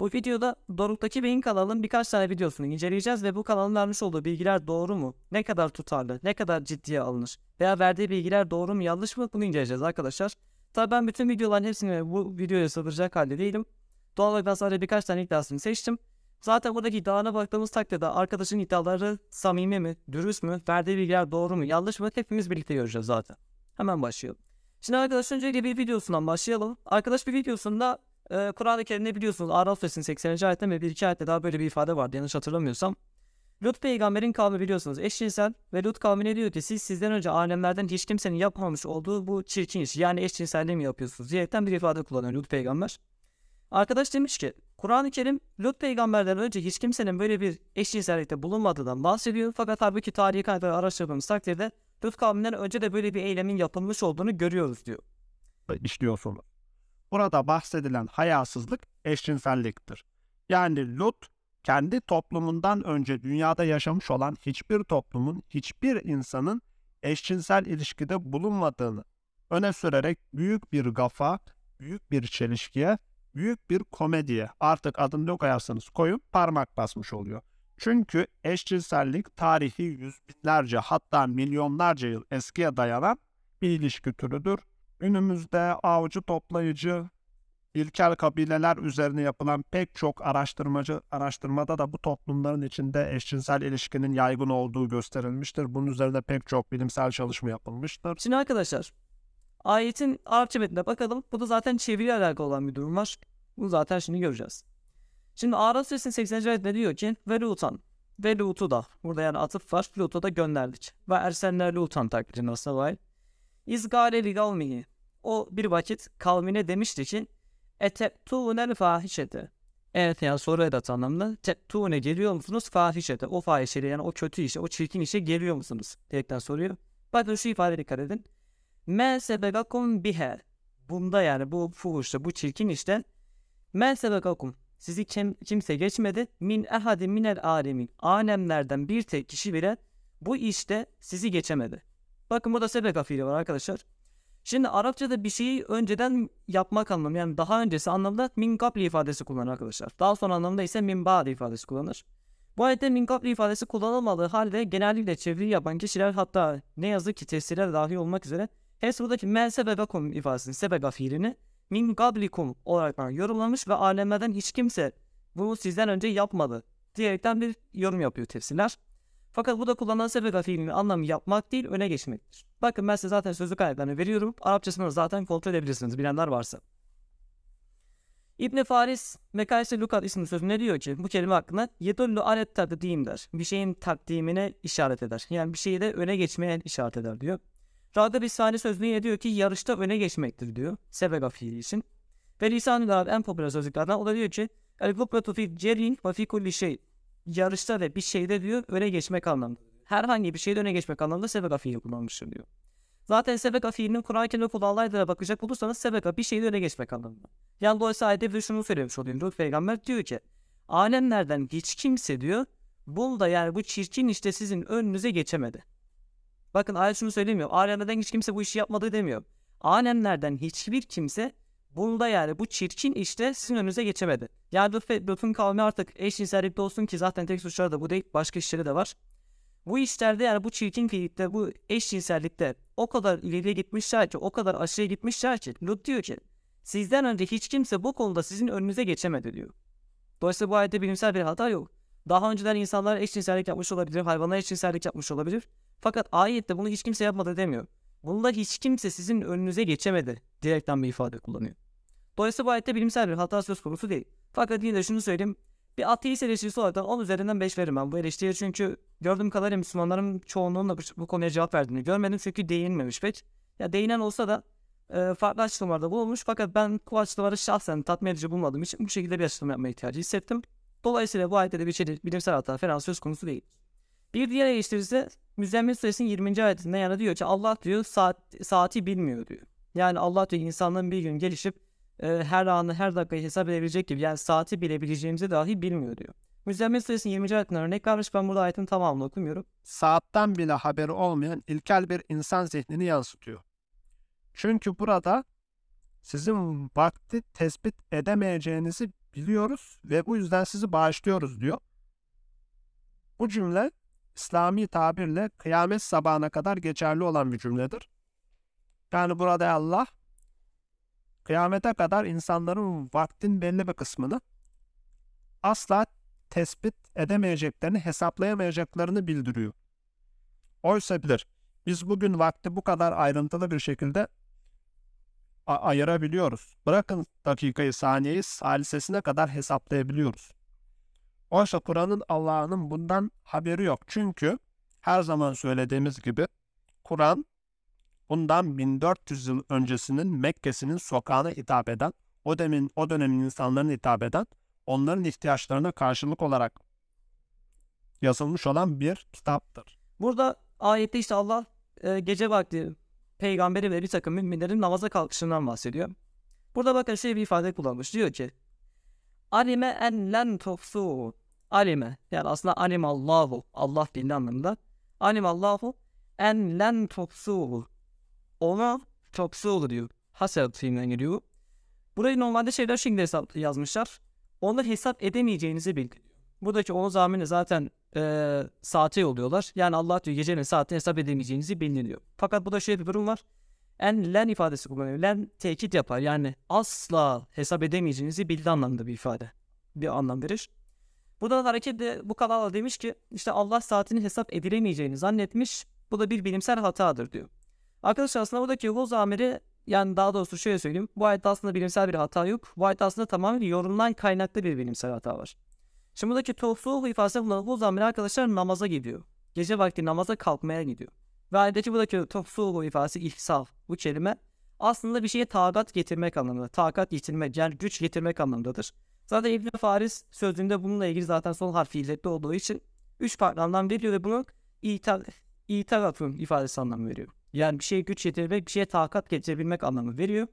Bu videoda Doruk'taki Beyin kanalının birkaç tane videosunu inceleyeceğiz ve bu kanalın vermiş olduğu bilgiler doğru mu? Ne kadar tutarlı? Ne kadar ciddiye alınır? Veya verdiği bilgiler doğru mu yanlış mı? Bunu inceleyeceğiz arkadaşlar. Tabii ben bütün videoların hepsini bu videoya sığdıracak halde değilim. Doğal olarak ben sadece birkaç tane iddiasını seçtim. Zaten buradaki iddialarına baktığımız takdirde arkadaşın iddiaları samimi mi, dürüst mü, verdiği bilgiler doğru mu, yanlış mı hepimiz birlikte göreceğiz zaten. Hemen başlayalım. Şimdi arkadaş öncelikle bir videosundan başlayalım. Arkadaş bir videosunda e, Kur'an-ı Kerim'de biliyorsunuz Araf Suresinin 80. ayette ve bir iki ayette daha böyle bir ifade vardı yanlış hatırlamıyorsam. Lut peygamberin kavmi biliyorsunuz eşcinsel ve Lut kavmine diyor ki siz sizden önce alemlerden hiç kimsenin yapmamış olduğu bu çirkin iş yani eşcinselliği mi yapıyorsunuz diyerekten bir ifade kullanıyor Lut peygamber. Arkadaş demiş ki Kur'an-ı Kerim Lut peygamberden önce hiç kimsenin böyle bir eşcinsellikte bulunmadığından bahsediyor. Fakat halbuki tarihi kaynakları araştırdığımız takdirde Lut kavminden önce de böyle bir eylemin yapılmış olduğunu görüyoruz diyor. işliyorsunuz. Burada bahsedilen hayasızlık eşcinselliktir. Yani Lut kendi toplumundan önce dünyada yaşamış olan hiçbir toplumun, hiçbir insanın eşcinsel ilişkide bulunmadığını öne sürerek büyük bir gafa, büyük bir çelişkiye, büyük bir komediye artık adını ne koyarsanız koyun parmak basmış oluyor. Çünkü eşcinsellik tarihi yüz binlerce hatta milyonlarca yıl eskiye dayanan bir ilişki türüdür. Günümüzde avcı toplayıcı ilkel kabileler üzerine yapılan pek çok araştırmacı araştırmada da bu toplumların içinde eşcinsel ilişkinin yaygın olduğu gösterilmiştir. Bunun üzerine pek çok bilimsel çalışma yapılmıştır. Şimdi arkadaşlar ayetin Arapça metnine bakalım. Bu da zaten çeviriyle alakalı olan bir durum var. Bunu zaten şimdi göreceğiz. Şimdi Araf suresinin 80. ayetinde diyor ki ve Lutan ve Lut'u da burada yani atıf var. Lut'u da gönderdik. Ve Ersenler Lutan taklidine aslında var. İzgale li kavmihi. O bir vakit kavmine demişti ki Ete'tûnel fahişete. Evet yani soru edat anlamında. Te'tûne geliyor musunuz fahişete? O fahişede yani o kötü işe, o çirkin işe geliyor musunuz? Diyerekten soruyor. Bakın şu ifadeye dikkat edin. Me sebegakum bihe. Bunda yani bu fuhuşta, bu çirkin işte. Me sebegakum. Sizi kim, kimse geçmedi. Min ehadi minel alemin. Alemlerden bir tek kişi bile bu işte sizi geçemedi. Bakın burada sebeka fiili var arkadaşlar. Şimdi Arapçada bir şeyi önceden yapmak anlamı yani daha öncesi anlamda min qabli ifadesi kullanır arkadaşlar. Daha sonra anlamda ise min ba'di ifadesi kullanır. Bu ayette min qabli ifadesi kullanılmadığı halde genellikle çeviri yapan kişiler hatta ne yazık ki tefsirler dahi olmak üzere hepsi buradaki men sebebekum ifadesini sebega fiilini min qablikum olarak yorumlamış ve alemlerden hiç kimse bunu sizden önce yapmadı diyerekten bir yorum yapıyor tefsirler. Fakat bu da kullanılan sebega fiilinin anlamı yapmak değil öne geçmektir. Bakın ben size zaten sözlük kaynaklarını veriyorum. Arapçasını zaten kontrol edebilirsiniz bilenler varsa. İbn Faris Mekaisi Lukat isimli sözünde diyor ki bu kelime hakkında yedullu alet takdim der. Bir şeyin takdimine işaret eder. Yani bir şeyi de öne geçmeye işaret eder diyor. Ragıp İsfani sözlüğüne diyor ki yarışta öne geçmektir diyor. Sebega fiili için. Ve lisan-ı Arap en popüler sözlüklerden o da diyor ki El gubbetu fi cerin ve fi kulli şey. Yarışta ve bir şeyde diyor öne geçmek anlamında. Herhangi bir şeyde öne geçmek anlamında sebega fiili kullanmıştır diyor. Zaten sebeka fiilinin Kur'an-ı Kerim'de kullanılan bakacak olursanız sebeka bir şeyde öne geçmek anlamında. Yani dolayısıyla ayette bir şunu söylemiş olayım. Lut peygamber diyor ki alemlerden hiç kimse diyor bunda yani bu çirkin işte sizin önünüze geçemedi. Bakın ayet şunu söylemiyor. Alemlerden hiç kimse bu işi yapmadı demiyor. Alemlerden hiçbir kimse bunda yani bu çirkin işte sizin önünüze geçemedi. Yani Lut'un kavmi artık eşcinsellikte olsun ki zaten tek suçları da bu değil başka işleri de var. Bu işlerde yani bu çirkin fiilikte, bu eşcinsellikte o kadar ileriye gitmişler ki, o kadar aşağıya gitmişler ki Lut diyor ki sizden önce hiç kimse bu konuda sizin önünüze geçemedi diyor. Dolayısıyla bu ayette bilimsel bir hata yok. Daha önceden insanlar eşcinsellik yapmış olabilir, hayvanlar eşcinsellik yapmış olabilir. Fakat ayette bunu hiç kimse yapmadı demiyor. Bunda hiç kimse sizin önünüze geçemedi diyerekten bir ifade kullanıyor. Dolayısıyla bu ayette bilimsel bir hata söz konusu değil. Fakat yine de şunu söyleyeyim. Bir ateist eleştirisi olarak 10 üzerinden 5 veririm ben bu eleştiriye çünkü gördüğüm kadarıyla Müslümanların çoğunluğunun da bu, konuya cevap verdiğini görmedim çünkü değinmemiş pek. Ya değinen olsa da e, farklı açıklamalarda bulunmuş fakat ben bu açıklamaları şahsen tatmin edici bulmadığım için bu şekilde bir açıklama yapmaya ihtiyacı hissettim. Dolayısıyla bu ayette de bir şey bilimsel hata falan söz konusu değil. Bir diğer eleştirisi Müzzemmil Suresinin 20. ayetinde yani diyor ki Allah diyor saat, saati bilmiyor diyor. Yani Allah diyor insanların bir gün gelişip e, her anı her dakikayı hesap edebilecek gibi yani saati bilebileceğimizi dahi bilmiyor diyor. Müzzemmil Suresinin 20. ayetinden örnek vermiş ben burada ayetin tamamını okumuyorum. Saatten bile haberi olmayan ilkel bir insan zihnini yansıtıyor. Çünkü burada sizin vakti tespit edemeyeceğinizi biliyoruz ve bu yüzden sizi bağışlıyoruz diyor. Bu cümle İslami tabirle kıyamet sabahına kadar geçerli olan bir cümledir. Yani burada Allah kıyamete kadar insanların vaktin belli bir kısmını asla tespit edemeyeceklerini, hesaplayamayacaklarını bildiriyor. Oysa bilir, biz bugün vakti bu kadar ayrıntılı bir şekilde ayırabiliyoruz. Bırakın dakikayı, saniyeyi salisesine kadar hesaplayabiliyoruz. Oysa Kur'an'ın Allah'ın bundan haberi yok. Çünkü her zaman söylediğimiz gibi Kur'an bundan 1400 yıl öncesinin Mekke'sinin sokağına hitap eden, o dönemin, o dönemin insanlarına hitap eden, onların ihtiyaçlarına karşılık olarak yazılmış olan bir kitaptır. Burada ayette işte Allah e, gece vakti peygamberi ve bir takım müminlerin namaza kalkışından bahsediyor. Burada bakın şey bir ifade kullanmış. Diyor ki Alime en len tuhsu. Alime yani aslında alimallahu Allah bildi anlamında. Alimallahu en len tuhsu. Ona tuhsu diyor. Hasret fiilinden geliyor. Burayı normalde şeyler şeklinde hesap yazmışlar. Onu hesap edemeyeceğinizi bildiriyor. Buradaki onu zamini zaten e, saate yolluyorlar. Yani Allah diyor gecenin saatini hesap edemeyeceğinizi bildiriyor. Fakat burada şöyle bir durum var. En len ifadesi kullanıyor. Len tekit yapar. Yani asla hesap edemeyeceğinizi bildi anlamında bir ifade. Bir anlam verir. Burada da hareketle bu kanala demiş ki işte Allah saatini hesap edilemeyeceğini zannetmiş. Bu da bir bilimsel hatadır diyor. Arkadaşlar aslında buradaki bu zamiri yani daha doğrusu şöyle söyleyeyim. Bu ayette aslında bilimsel bir hata yok. Bu ayette aslında tamamen yorumdan kaynaklı bir bilimsel hata var. Şimdi buradaki tosuğu ifadesi bulunan bu zamir arkadaşlar namaza gidiyor. Gece vakti namaza kalkmaya gidiyor. Ve ayetteki buradaki tosuğu ifadesi ihsal. Bu kelime aslında bir şeye takat getirmek anlamında. Takat getirmek yani güç getirmek anlamındadır. Zaten İbn Faris sözünde bununla ilgili zaten son harfi illetli olduğu için üç farklı anlam veriyor ve bunu ita, itaratun ifadesi anlamı veriyor. Yani bir şeye güç getirmek, bir şeye takat getirebilmek anlamı veriyor.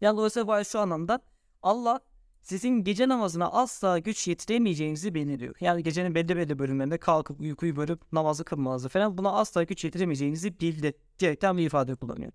Yani dolayısıyla bu şu anlamda Allah sizin gece namazına asla güç yetiremeyeceğinizi belirliyor. Yani gecenin belli belli bölümlerinde kalkıp uykuyu bölüp namazı kılmanızı falan buna asla güç yetiremeyeceğinizi bildi diyerekten bir ifade kullanıyor.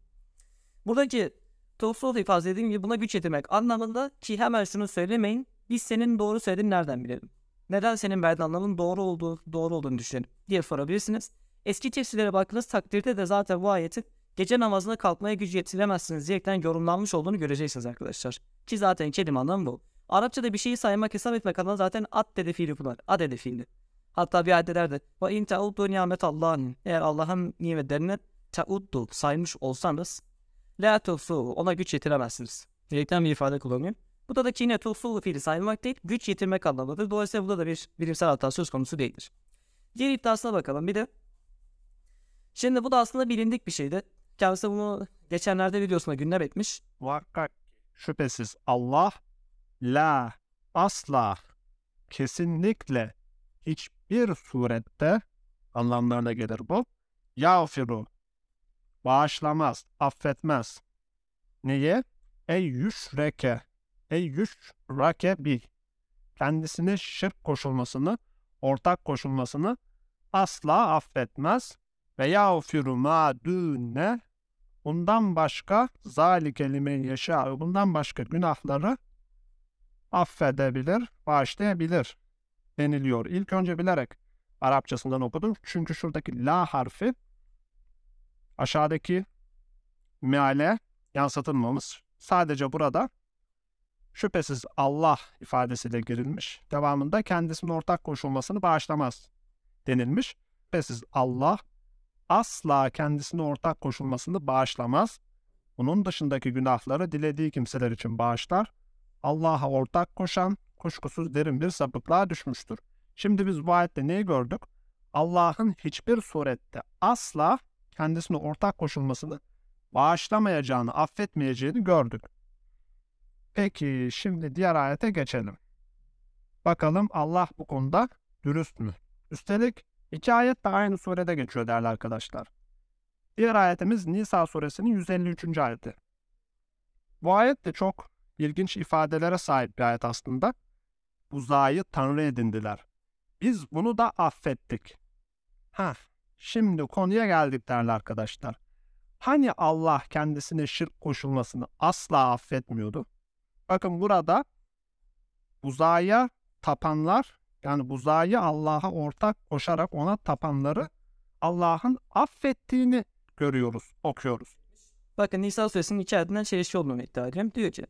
Buradaki Tolstoy ifade dediğim gibi buna güç yetirmek anlamında ki hemen şunu söylemeyin. Biz senin doğru söylediğini nereden bilelim? Neden senin verdiğin anlamın doğru olduğu, doğru olduğunu düşünelim diye sorabilirsiniz. Eski tefsirlere baktığınız takdirde de zaten bu ayetin gece namazına kalkmaya güç yetiremezsiniz diyerekten yorumlanmış olduğunu göreceksiniz arkadaşlar. Ki zaten kelime anlamı bu. Arapçada bir şeyi saymak hesap etmek adına zaten at dedi fiili bunlar. Ad dedi fiili. Hatta bir ayette derdi. Ve in teuddu nimet. Eğer Allah'ın nimetlerini teuddu saymış olsanız la tuhsu ona güç yetiremezsiniz. Direkten bir ifade kullanıyor. Burada da yine tuhsu fiili saymak değil, güç yetirmek anlamındadır. Dolayısıyla burada da bir bilimsel hata söz konusu değildir. Diğer iddiasına bakalım. Bir de Şimdi bu da aslında bilindik bir şeydi. Kendisi bunu geçenlerde videosunda gündem etmiş. Muhakkak şüphesiz Allah la asla kesinlikle hiçbir surette anlamlarına gelir bu. Yağfiru bağışlamaz, affetmez. Niye? Ey yüşreke ey yüşrake bi kendisine şirk koşulmasını, ortak koşulmasını asla affetmez ve yağfiru ma dune bundan başka zalike limen yaşa bundan başka günahları affedebilir, bağışlayabilir deniliyor. İlk önce bilerek Arapçasından okudum. Çünkü şuradaki la harfi aşağıdaki meale yansıtılmamış. Sadece burada şüphesiz Allah ifadesiyle girilmiş. Devamında kendisinin ortak koşulmasını bağışlamaz denilmiş. Şüphesiz Allah asla kendisine ortak koşulmasını bağışlamaz. Bunun dışındaki günahları dilediği kimseler için bağışlar. Allah'a ortak koşan kuşkusuz derin bir sapıklığa düşmüştür. Şimdi biz bu ayette neyi gördük? Allah'ın hiçbir surette asla kendisine ortak koşulmasını bağışlamayacağını, affetmeyeceğini gördük. Peki şimdi diğer ayete geçelim. Bakalım Allah bu konuda dürüst mü? Üstelik iki ayet de aynı surede geçiyor değerli arkadaşlar. Diğer ayetimiz Nisa suresinin 153. ayeti. Bu ayet de çok ilginç ifadelere sahip bir ayet aslında. Uzayı tanrı edindiler. Biz bunu da affettik. Ha, şimdi konuya geldik değerli arkadaşlar. Hani Allah kendisine şirk koşulmasını asla affetmiyordu? Bakın burada buzaya tapanlar yani buzayı Allah'a ortak koşarak ona tapanları Allah'ın affettiğini görüyoruz, okuyoruz. Bakın Nisa suresinin iki ayetinden çelişki olduğunu iddia ediyorum. Diyor ki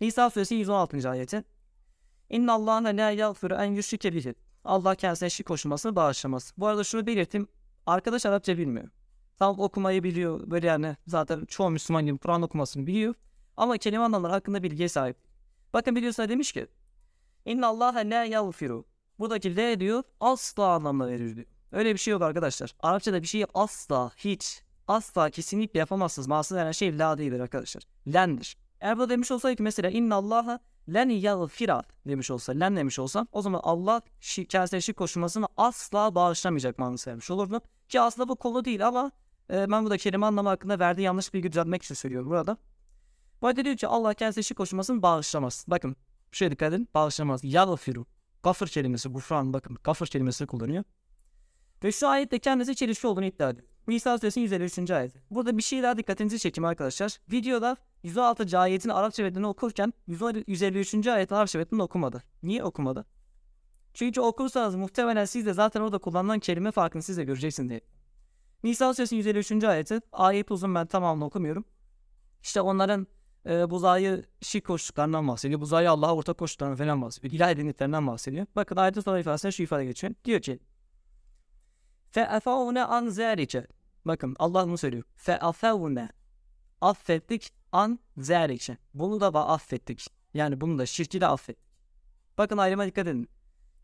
Nisa suresi 116. ayeti İnna Allah'ın la yağfiru en yüşrike bihi. Allah kendisine şirk koşulmasını bağışlamaz. Bu arada şunu belirteyim. Arkadaş Arapça bilmiyor. Tam okumayı biliyor. Böyle yani zaten çoğu Müslüman gibi Kur'an okumasını biliyor. Ama kelime anlamları hakkında bilgiye sahip. Bakın biliyorsa demiş ki İnna Allah'a la yağfiru. Buradaki le diyor asla anlamına verir diyor. Öyle bir şey yok arkadaşlar. Arapçada bir şeyi asla, hiç, asla kesinlikle yapamazsınız. Mahsus veren şey la değildir arkadaşlar. Lendir. Eğer bu demiş olsaydı ki mesela inna Allah'a len yağfira demiş olsa, len demiş olsam o zaman Allah şi, kendisine şirk koşulmasını asla bağışlamayacak manası vermiş olurdu. Ki aslında bu konu değil ama e, ben burada kelime anlamı hakkında verdiği yanlış bilgi düzeltmek için söylüyorum burada. Bu arada diyor ki Allah kendisine şirk koşulmasını bağışlamaz. Bakın şuraya dikkat edin. Bağışlamaz. Yağfiru. Gafır kelimesi, gufran bakın gafır kelimesini kullanıyor. Ve şu ayette kendisi çelişki olduğunu iddia ediyor. Nisa suresinin 153. ayeti. Burada bir şey daha dikkatinizi çekeyim arkadaşlar. Videoda 116. ayetin Arapça metnini okurken 153. ayetin Arapça metnini okumadı. Niye okumadı? Çünkü okursanız muhtemelen siz de zaten orada kullanılan kelime farkını siz de göreceksiniz diye. Nisa suresinin 153. ayeti. Ayet uzun ben tamamını okumuyorum. İşte onların e, buzayı şirk koştuklarından bahsediyor. Buzayı Allah'a ortak koştuklarından falan bahsediyor. İlah edindiklerinden bahsediyor. Bakın ayetin son ifadesinde şu ifade geçiyor. Diyor ki Fe'afavne an zerike. Bakın Allah bunu söylüyor. Fe'afavne. Affettik an zerike. Bunu da affettik. Yani bunu da şirk ile affettik. Bakın ayrıma dikkat edin.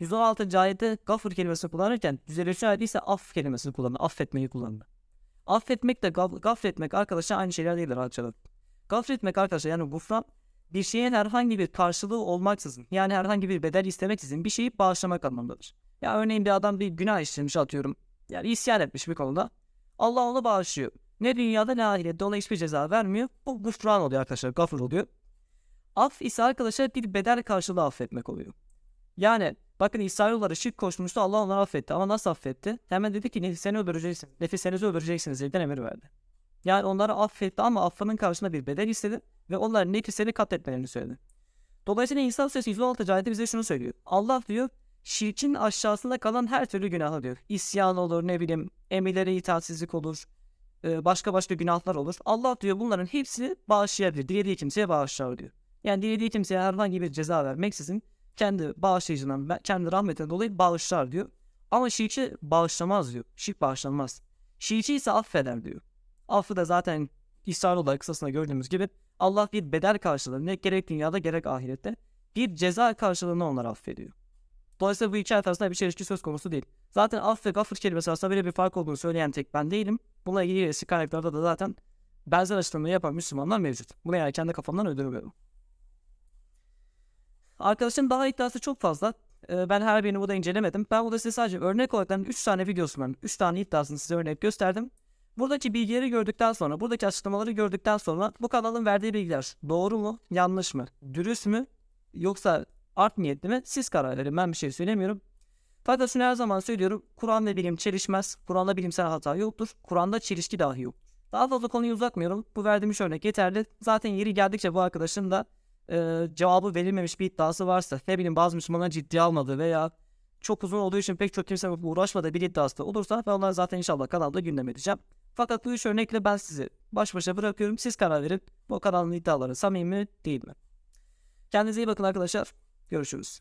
116. ayette gafur kelimesini kullanırken 153. ayette ise af kelimesini kullandı. Affetmeyi kullandı. Affetmek de gaf gafletmek arkadaşlar aynı şeyler değildir arkadaşlar. Gafletmek arkadaşlar yani gufran bir şeyin herhangi bir karşılığı olmaksızın yani herhangi bir bedel istemeksizin bir şeyi bağışlamak anlamındadır. Ya örneğin bir adam bir günah işlemiş atıyorum. Yani isyan etmiş bir konuda. Allah onu bağışlıyor. Ne dünyada ne ahirette ona hiçbir ceza vermiyor. Bu gufran oluyor arkadaşlar. Gafur oluyor. Af ise arkadaşlar bir bedel karşılığı affetmek oluyor. Yani bakın İsrailoğulları şirk koşmuştu Allah onları affetti. Ama nasıl affetti? Hemen dedi ki nefis seni öldüreceksin. Nefislerinizi öldüreceksiniz diye emir verdi. Yani onları affetti ama affının karşılığında bir bedel istedi ve onların nefisleri katletmelerini söyledi. Dolayısıyla İnsan Suresi 116. ayette bize şunu söylüyor. Allah diyor şirkin aşağısında kalan her türlü günahı diyor. İsyan olur ne bileyim emirlere itaatsizlik olur. e, Başka başka günahlar olur. Allah diyor bunların hepsini bağışlayabilir. Dilediği kimseye bağışlar diyor. Yani dilediği kimseye herhangi bir ceza vermeksizin kendi bağışlayıcından, kendi rahmetinden dolayı bağışlar diyor. Ama şirki bağışlamaz diyor. Şirk bağışlanmaz. Şirki ise affeder diyor. Affı da zaten İsrailoğulları kısasında gördüğümüz gibi Allah bir bedel karşılığında gerek dünyada gerek ahirette bir ceza karşılığında onları affediyor. Dolayısıyla bu iki ayet arasında bir çelişki söz konusu değil. Zaten af ve gafır kelimesi arasında böyle bir fark olduğunu söyleyen tek ben değilim. Bununla ilgili eski kaynaklarda da zaten benzer açıklamaları yapan Müslümanlar mevcut. Bunu yani kendi kafamdan öldürmüyorum. Arkadaşın daha iddiası çok fazla. Ee, ben her birini burada incelemedim. Ben burada size sadece örnek olarak 3 tane videosu var. 3 tane iddiasını size örnek gösterdim. Buradaki bilgileri gördükten sonra, buradaki açıklamaları gördükten sonra bu kanalın verdiği bilgiler doğru mu, yanlış mı, dürüst mü, yoksa art niyetli mi? Siz karar verin. Ben bir şey söylemiyorum. Fakat şunu her zaman söylüyorum. Kur'an ve bilim çelişmez. Kur'an'da bilimsel hata yoktur. Kur'an'da çelişki dahi yok. Daha fazla konuyu uzatmıyorum. Bu verdiğim üç örnek yeterli. Zaten yeri geldikçe bu arkadaşın da e, cevabı verilmemiş bir iddiası varsa, ne bileyim bazı Müslümanlar ciddiye almadığı veya çok uzun olduğu için pek çok kimse uğraşmadığı bir iddiası da olursa ben onları zaten inşallah kanalda gündem edeceğim. Fakat bu üç örnekle ben sizi baş başa bırakıyorum. Siz karar verin. Bu kanalın iddiaları samimi mi değil mi? Kendinize iyi bakın arkadaşlar. Görüşürüz.